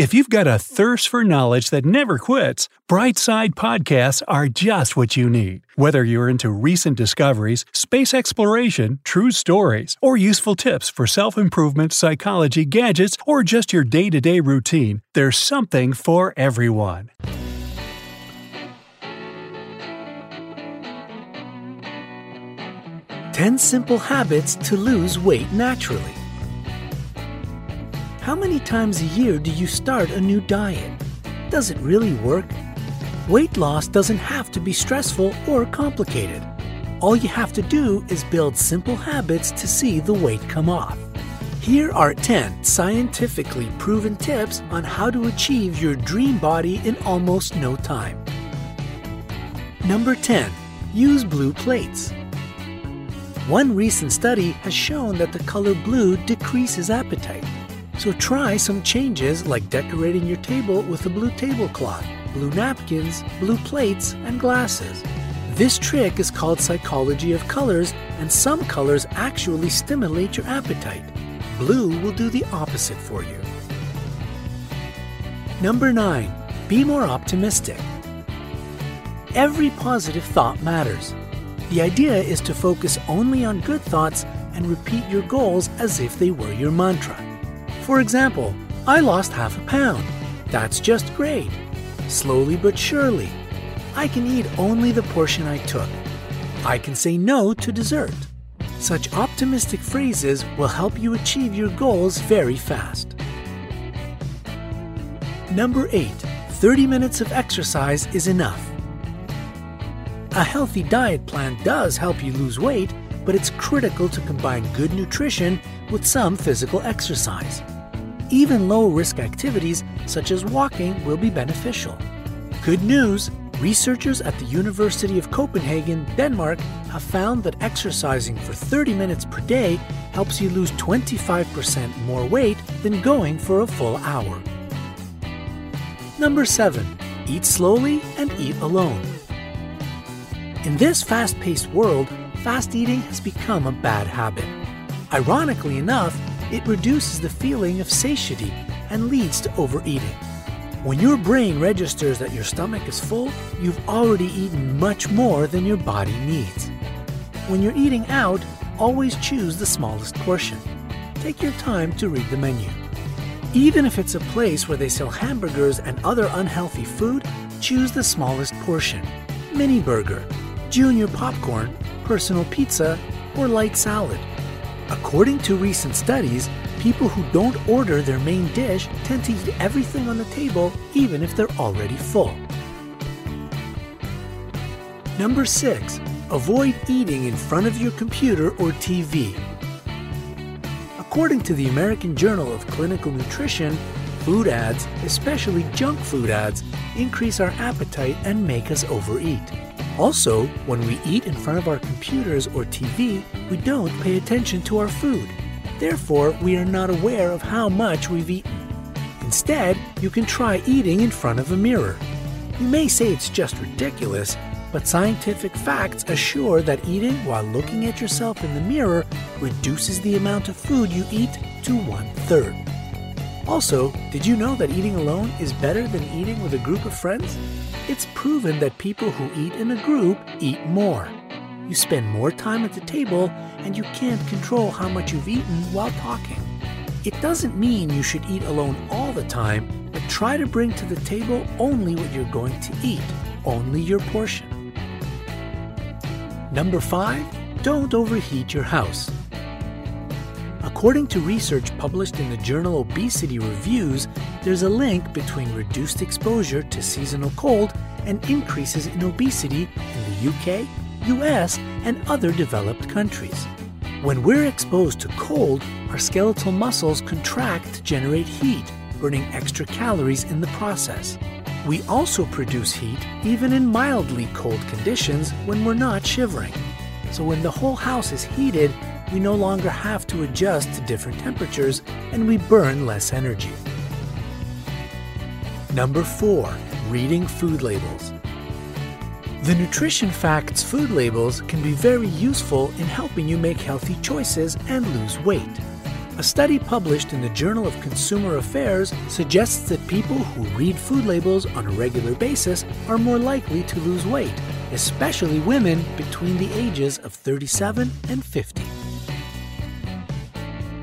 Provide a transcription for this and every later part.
If you've got a thirst for knowledge that never quits, Brightside Podcasts are just what you need. Whether you're into recent discoveries, space exploration, true stories, or useful tips for self improvement, psychology, gadgets, or just your day to day routine, there's something for everyone. Ten simple habits to lose weight naturally. How many times a year do you start a new diet? Does it really work? Weight loss doesn't have to be stressful or complicated. All you have to do is build simple habits to see the weight come off. Here are 10 scientifically proven tips on how to achieve your dream body in almost no time. Number 10. Use blue plates. One recent study has shown that the color blue decreases appetite. So try some changes like decorating your table with a blue tablecloth, blue napkins, blue plates, and glasses. This trick is called psychology of colors, and some colors actually stimulate your appetite. Blue will do the opposite for you. Number 9. Be more optimistic. Every positive thought matters. The idea is to focus only on good thoughts and repeat your goals as if they were your mantra. For example, I lost half a pound. That's just great. Slowly but surely. I can eat only the portion I took. I can say no to dessert. Such optimistic phrases will help you achieve your goals very fast. Number 8. 30 minutes of exercise is enough. A healthy diet plan does help you lose weight, but it's critical to combine good nutrition with some physical exercise. Even low risk activities such as walking will be beneficial. Good news! Researchers at the University of Copenhagen, Denmark, have found that exercising for 30 minutes per day helps you lose 25% more weight than going for a full hour. Number 7. Eat slowly and eat alone. In this fast paced world, fast eating has become a bad habit. Ironically enough, it reduces the feeling of satiety and leads to overeating. When your brain registers that your stomach is full, you've already eaten much more than your body needs. When you're eating out, always choose the smallest portion. Take your time to read the menu. Even if it's a place where they sell hamburgers and other unhealthy food, choose the smallest portion mini burger, junior popcorn, personal pizza, or light salad. According to recent studies, people who don't order their main dish tend to eat everything on the table even if they're already full. Number 6. Avoid eating in front of your computer or TV. According to the American Journal of Clinical Nutrition, food ads, especially junk food ads, increase our appetite and make us overeat. Also, when we eat in front of our computers or TV, we don't pay attention to our food. Therefore, we are not aware of how much we've eaten. Instead, you can try eating in front of a mirror. You may say it's just ridiculous, but scientific facts assure that eating while looking at yourself in the mirror reduces the amount of food you eat to one third. Also, did you know that eating alone is better than eating with a group of friends? It's proven that people who eat in a group eat more. You spend more time at the table and you can't control how much you've eaten while talking. It doesn't mean you should eat alone all the time, but try to bring to the table only what you're going to eat, only your portion. Number 5. Don't overheat your house. According to research published in the journal Obesity Reviews, there's a link between reduced exposure to seasonal cold and increases in obesity in the UK, US, and other developed countries. When we're exposed to cold, our skeletal muscles contract to generate heat, burning extra calories in the process. We also produce heat even in mildly cold conditions when we're not shivering. So when the whole house is heated, we no longer have to adjust to different temperatures and we burn less energy. Number 4. Reading food labels. The Nutrition Facts food labels can be very useful in helping you make healthy choices and lose weight. A study published in the Journal of Consumer Affairs suggests that people who read food labels on a regular basis are more likely to lose weight, especially women between the ages of 37 and 50.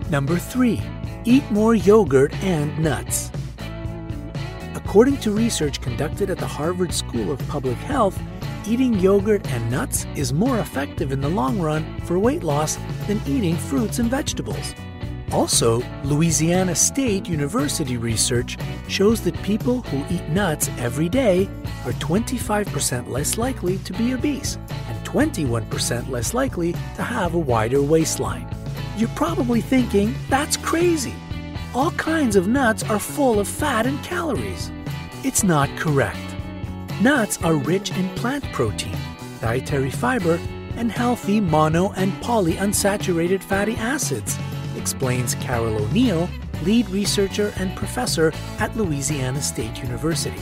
Number 3. Eat more yogurt and nuts. According to research conducted at the Harvard School of Public Health, eating yogurt and nuts is more effective in the long run for weight loss than eating fruits and vegetables. Also, Louisiana State University research shows that people who eat nuts every day are 25% less likely to be obese and 21% less likely to have a wider waistline. You're probably thinking, that's crazy. All kinds of nuts are full of fat and calories. It's not correct. Nuts are rich in plant protein, dietary fiber, and healthy mono and polyunsaturated fatty acids, explains Carol O'Neill, lead researcher and professor at Louisiana State University.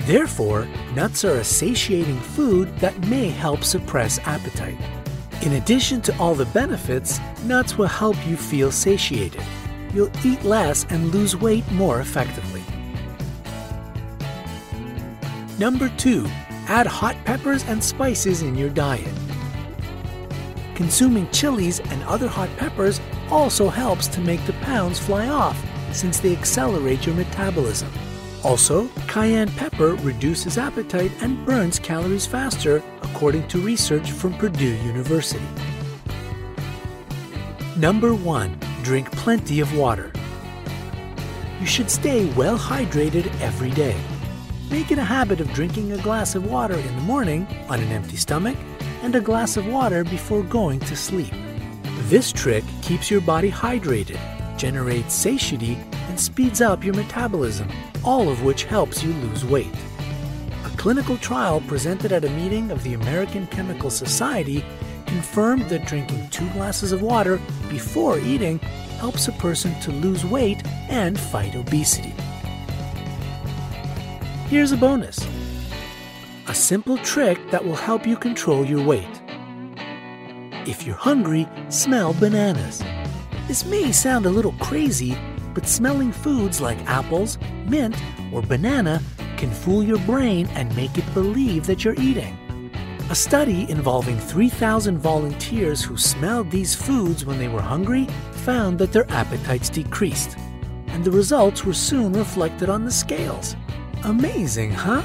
Therefore, nuts are a satiating food that may help suppress appetite. In addition to all the benefits, nuts will help you feel satiated. You'll eat less and lose weight more effectively. Number 2. Add hot peppers and spices in your diet. Consuming chilies and other hot peppers also helps to make the pounds fly off since they accelerate your metabolism. Also, cayenne pepper reduces appetite and burns calories faster, according to research from Purdue University. Number 1. Drink plenty of water. You should stay well hydrated every day. Make it a habit of drinking a glass of water in the morning on an empty stomach and a glass of water before going to sleep. This trick keeps your body hydrated, generates satiety, and speeds up your metabolism, all of which helps you lose weight. A clinical trial presented at a meeting of the American Chemical Society confirmed that drinking two glasses of water before eating helps a person to lose weight and fight obesity. Here's a bonus a simple trick that will help you control your weight. If you're hungry, smell bananas. This may sound a little crazy, but smelling foods like apples, mint, or banana can fool your brain and make it believe that you're eating. A study involving 3,000 volunteers who smelled these foods when they were hungry found that their appetites decreased, and the results were soon reflected on the scales. Amazing, huh?